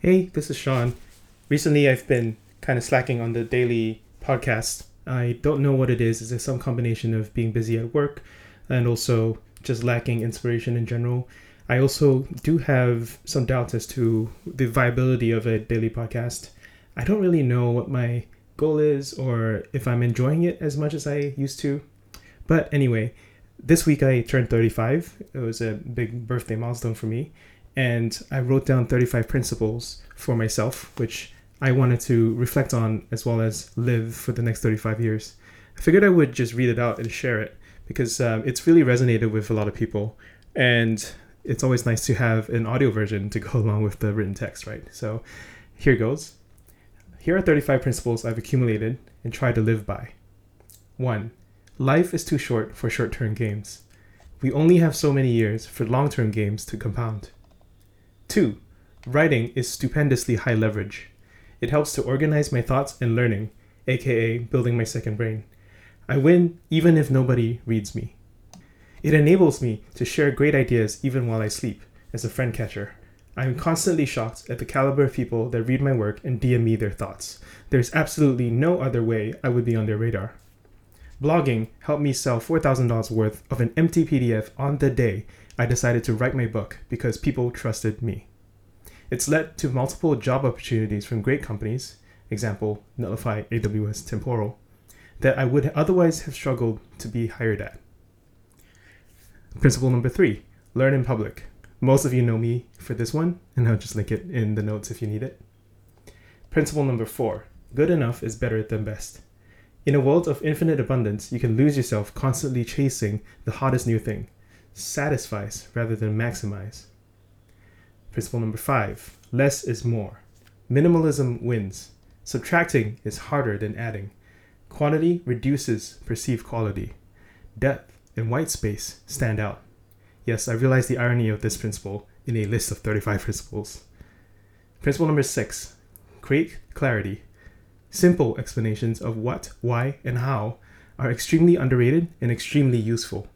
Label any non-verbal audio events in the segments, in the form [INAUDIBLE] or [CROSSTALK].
Hey, this is Shawn. Recently, I've been kind of slacking on the daily podcast. I don't know what it is. Is it some combination of being busy at work and also just lacking inspiration in general? I also do have some doubts as to the viability of a daily podcast. I don't really know what my goal is or if I'm enjoying it as much as I used to. But anyway, this week I turned 35. It was a big birthday milestone for me and I wrote down 35 principles for myself, which I wanted to reflect on as well as live for the next 35 years. I figured I would just read it out and share it because um, it's really resonated with a lot of people. And it's always nice to have an audio version to go [LAUGHS] along with the written text, right? So here goes. Here are 35 principles I've accumulated and tried to live by. 1. Life is too short for short term games. We only have so many years for long term games to compound. Two, writing is stupendously high leverage. It helps to organize my thoughts and learning, aka building my second brain. I win even if nobody reads me. It enables me to share great ideas even while I sleep, as a friend catcher. I am constantly shocked at the caliber of people that read my work and DM me their thoughts. There's absolutely no other way I would be on their radar. Blogging helped me sell $4,000 worth of an empty PDF on the day I decided to write my book because people trusted me. It's led to multiple job opportunities from great companies, example, Netlify, AWS, Temporal, that I would otherwise have struggled to be hired at. Principle number three learn in public. Most of you know me for this one, and I'll just link it in the notes if you need it. Principle number four good enough is better than best. In a world of infinite abundance, you can lose yourself constantly chasing the hottest new thing satisfice rather than maximize. Principle number five less is more. Minimalism wins. Subtracting is harder than adding. Quantity reduces perceived quality. Depth and white space stand out. Yes, I realize the irony of this principle in a list of 35 [LAUGHS] principles. Principle number six create clarity. Simple explanations of what, why, and how are extremely underrated and extremely useful.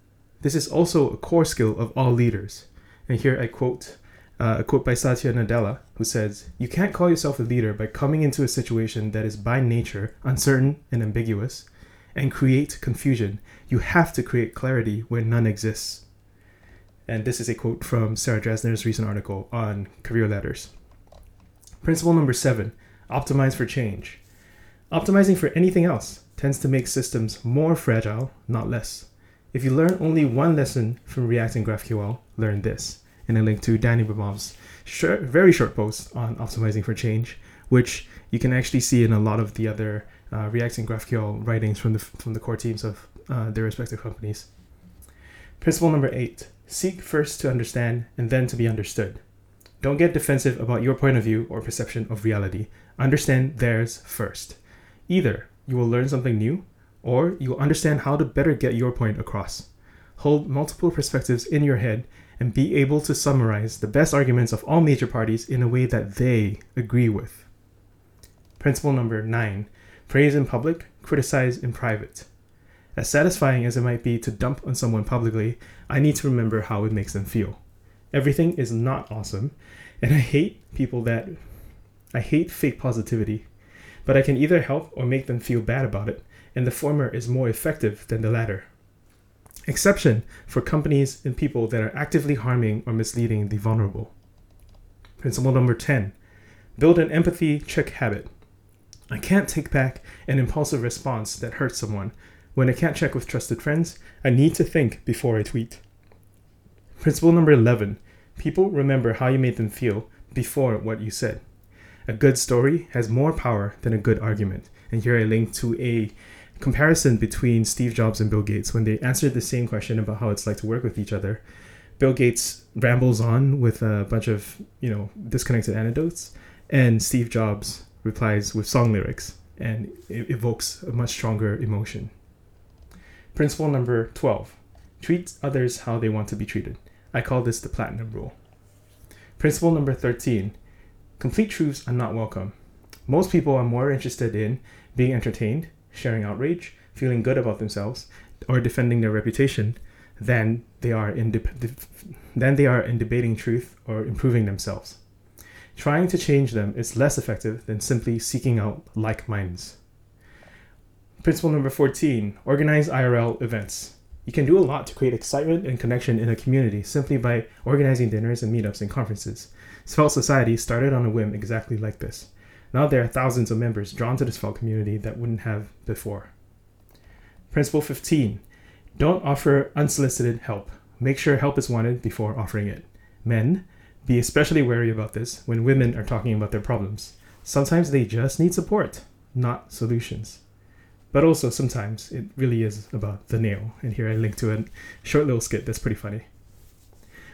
This is also a core skill of all leaders. And here I quote uh, a quote by Satya Nadella, who says, You can't call yourself a leader by coming into a situation that is by nature uncertain and ambiguous and create confusion. You have to create clarity where none exists. And this is a quote from Sarah Drasner's recent article on career ladders. Principle number seven optimize for change. Optimizing for anything else tends to make systems more fragile, not less. If you learn only one lesson from React and GraphQL, learn this. And a link to Danny Abramov's short, very short post on optimizing for change, which you can actually see in a lot of the other uh, React and GraphQL writings from the from the core teams of uh, their respective companies. Principle number eight: seek first to understand and then to be understood. Don't get defensive about your point of view or perception of reality. Understand theirs first. Either you will learn something new or you'll understand how to better get your point across. Hold multiple perspectives in your head and be able to summarize the best arguments of all major parties in a way that they agree with. Principle number nine praise in public, criticize in private. As satisfying as it might be to dump on someone publicly, I need to remember how it makes them feel. Everything is not awesome, and I hate people that. I hate fake positivity, but I can either help or make them feel bad about it and the former is more effective than the latter. Exception for companies and people that are actively harming or misleading the vulnerable. Principle number 10 build an empathy check habit. I can't take back an impulsive response that hurts someone. When I can't check with trusted friends, I need to think before I tweet. Principle number 11 people remember how you made them feel before what you said. A good story has more power than a good argument. And here I link to a comparison between Steve Jobs and Bill Gates when they answered the same question about how it's like to work with each other. Bill Gates rambles on with a bunch of, you know, disconnected anecdotes, and Steve Jobs replies with song lyrics and it evokes a much stronger emotion. Principle number 12 treat others how they want to be treated. I call this the platinum rule. Principle number 13 complete truths are not welcome. Most people are more interested in being entertained sharing outrage, feeling good about themselves, or defending their reputation than they are in de- than they are in debating truth or improving themselves. Trying to change them is less effective than simply seeking out like minds. Principle number 14 organize IRL events. You can do a lot to create excitement and connection in a community simply by organizing dinners and meetups and conferences. Svelte Society started on a whim exactly like this. Now there are thousands of members drawn to the Svelte community that wouldn't have before. Principle 15 Don't offer unsolicited help. Make sure help is wanted before offering it. Men, be especially wary about this when women are talking about their problems. Sometimes they just need support, not solutions. But also, sometimes it really is about the nail. And here I link to a short little skit that's pretty funny.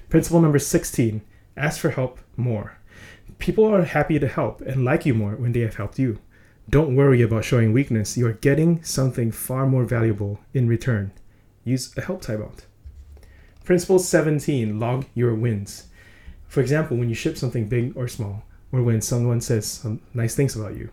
Principle number 16 ask for help more. People are happy to help and like you more when they have helped you. Don't worry about showing weakness. You are getting something far more valuable in return. Use a help timeout. Principle 17 log your wins. For example, when you ship something big or small, or when someone says some nice things about you.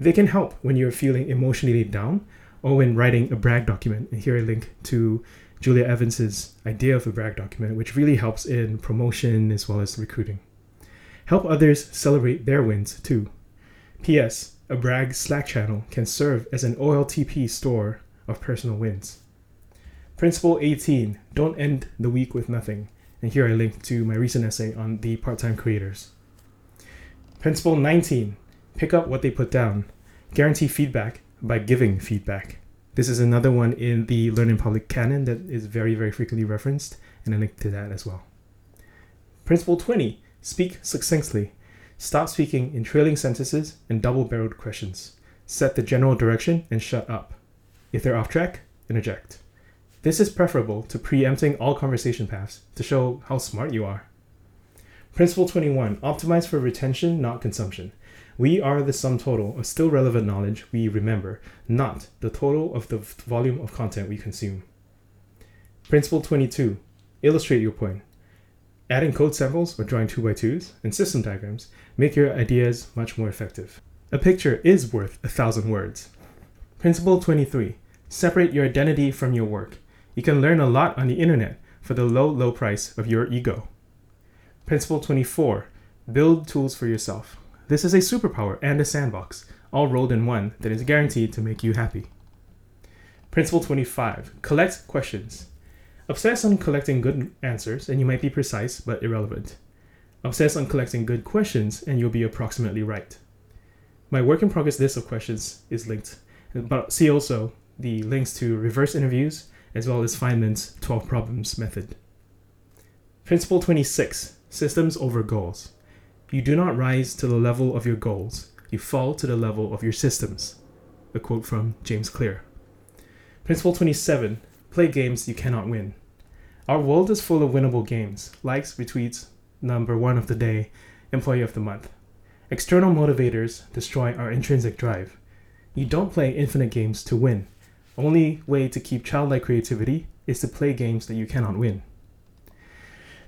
They can help when you're feeling emotionally down or when writing a brag document. And here I link to Julia Evans's idea of a brag document, which really helps in promotion as well as recruiting. Help others celebrate their wins too. P.S. A brag Slack channel can serve as an OLTP store of personal wins. Principle 18 Don't end the week with nothing. And here I link to my recent essay on the part time creators. Principle 19 Pick up what they put down. Guarantee feedback by giving feedback. This is another one in the Learn in Public canon that is very, very frequently referenced, and I link to that as well. Principle 20 Speak succinctly. Stop speaking in trailing sentences and double barreled questions. Set the general direction and shut up. If they're off track, interject. This is preferable to preempting all conversation paths to show how smart you are. Principle 21 Optimize for retention, not consumption. We are the sum total of still relevant knowledge we remember, not the total of the volume of content we consume. Principle 22 Illustrate your point. Adding code samples or drawing 2x2s and system diagrams make your ideas much more effective. A picture is worth a thousand words. Principle 23 Separate your identity from your work. You can learn a lot on the internet for the low, low price of your ego. Principle 24 Build tools for yourself. This is a superpower and a sandbox, all rolled in one that is guaranteed to make you happy. Principle 25 Collect questions. Obsess on collecting good answers, and you might be precise but irrelevant. Obsess on collecting good questions, and you'll be approximately right. My work in progress list of questions is linked, but see also the links to reverse interviews as well as Feynman's 12 problems method. Principle 26 Systems over goals. You do not rise to the level of your goals, you fall to the level of your systems. A quote from James Clear. Principle 27 Play games you cannot win. Our world is full of winnable games likes, retweets, number one of the day, employee of the month. External motivators destroy our intrinsic drive. You don't play infinite games to win. Only way to keep childlike creativity is to play games that you cannot win.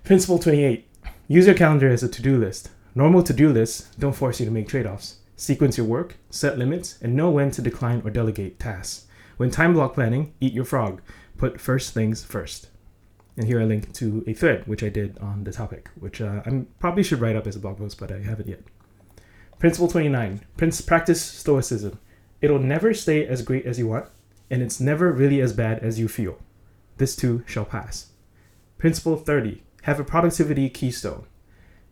Principle 28 Use your calendar as a to do list. Normal to do lists don't force you to make trade offs. Sequence your work, set limits, and know when to decline or delegate tasks. When time block planning, eat your frog. Put first things first. And here I link to a thread which I did on the topic, which uh, I probably should write up as a blog post, but I haven't yet. Principle 29 Prince, Practice Stoicism. It'll never stay as great as you want, and it's never really as bad as you feel. This too shall pass. Principle 30 Have a productivity keystone.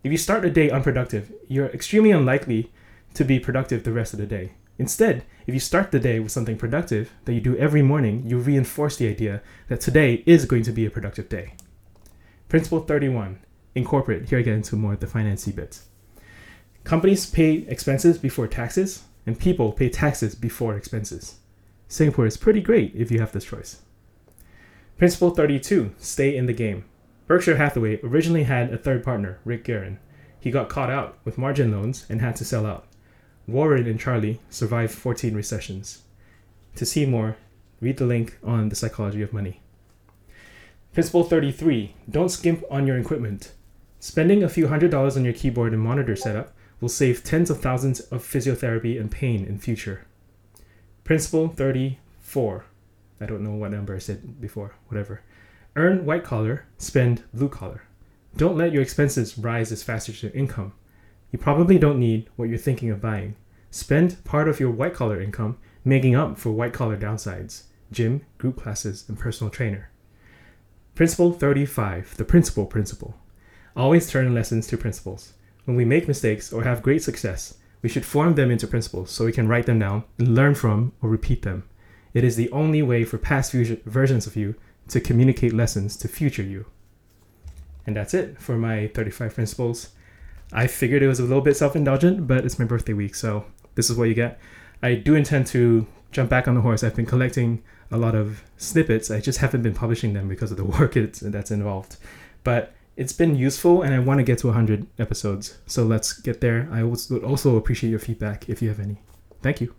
If you start a day unproductive, you're extremely unlikely to be productive the rest of the day. Instead, if you start the day with something productive that you do every morning, you reinforce the idea that today is going to be a productive day. Principle 31 Incorporate. Here I get into more of the financy bits. Companies pay expenses before taxes, and people pay taxes before expenses. Singapore is pretty great if you have this choice. Principle 32 Stay in the game. Berkshire Hathaway originally had a third partner, Rick Guerin. He got caught out with margin loans and had to sell out. Warren and Charlie survived 14 recessions. To see more, read the link on the psychology of money. Principle 33 Don't skimp on your equipment. Spending a few hundred dollars on your keyboard and monitor setup will save tens of thousands of physiotherapy and pain in future. Principle 34 I don't know what number I said before, whatever. Earn white collar, spend blue collar. Don't let your expenses rise as fast as your income. You probably don't need what you're thinking of buying. Spend part of your white collar income making up for white collar downsides gym, group classes, and personal trainer. Principle 35 The Principle Principle. Always turn lessons to principles. When we make mistakes or have great success, we should form them into principles so we can write them down and learn from or repeat them. It is the only way for past versions of you to communicate lessons to future you. And that's it for my 35 principles. I figured it was a little bit self indulgent, but it's my birthday week, so this is what you get. I do intend to jump back on the horse. I've been collecting a lot of snippets. I just haven't been publishing them because of the [LAUGHS] work that's involved. But it's been useful and I want to get to 100 episodes. So let's get there. I would also appreciate your feedback if you have any. Thank you.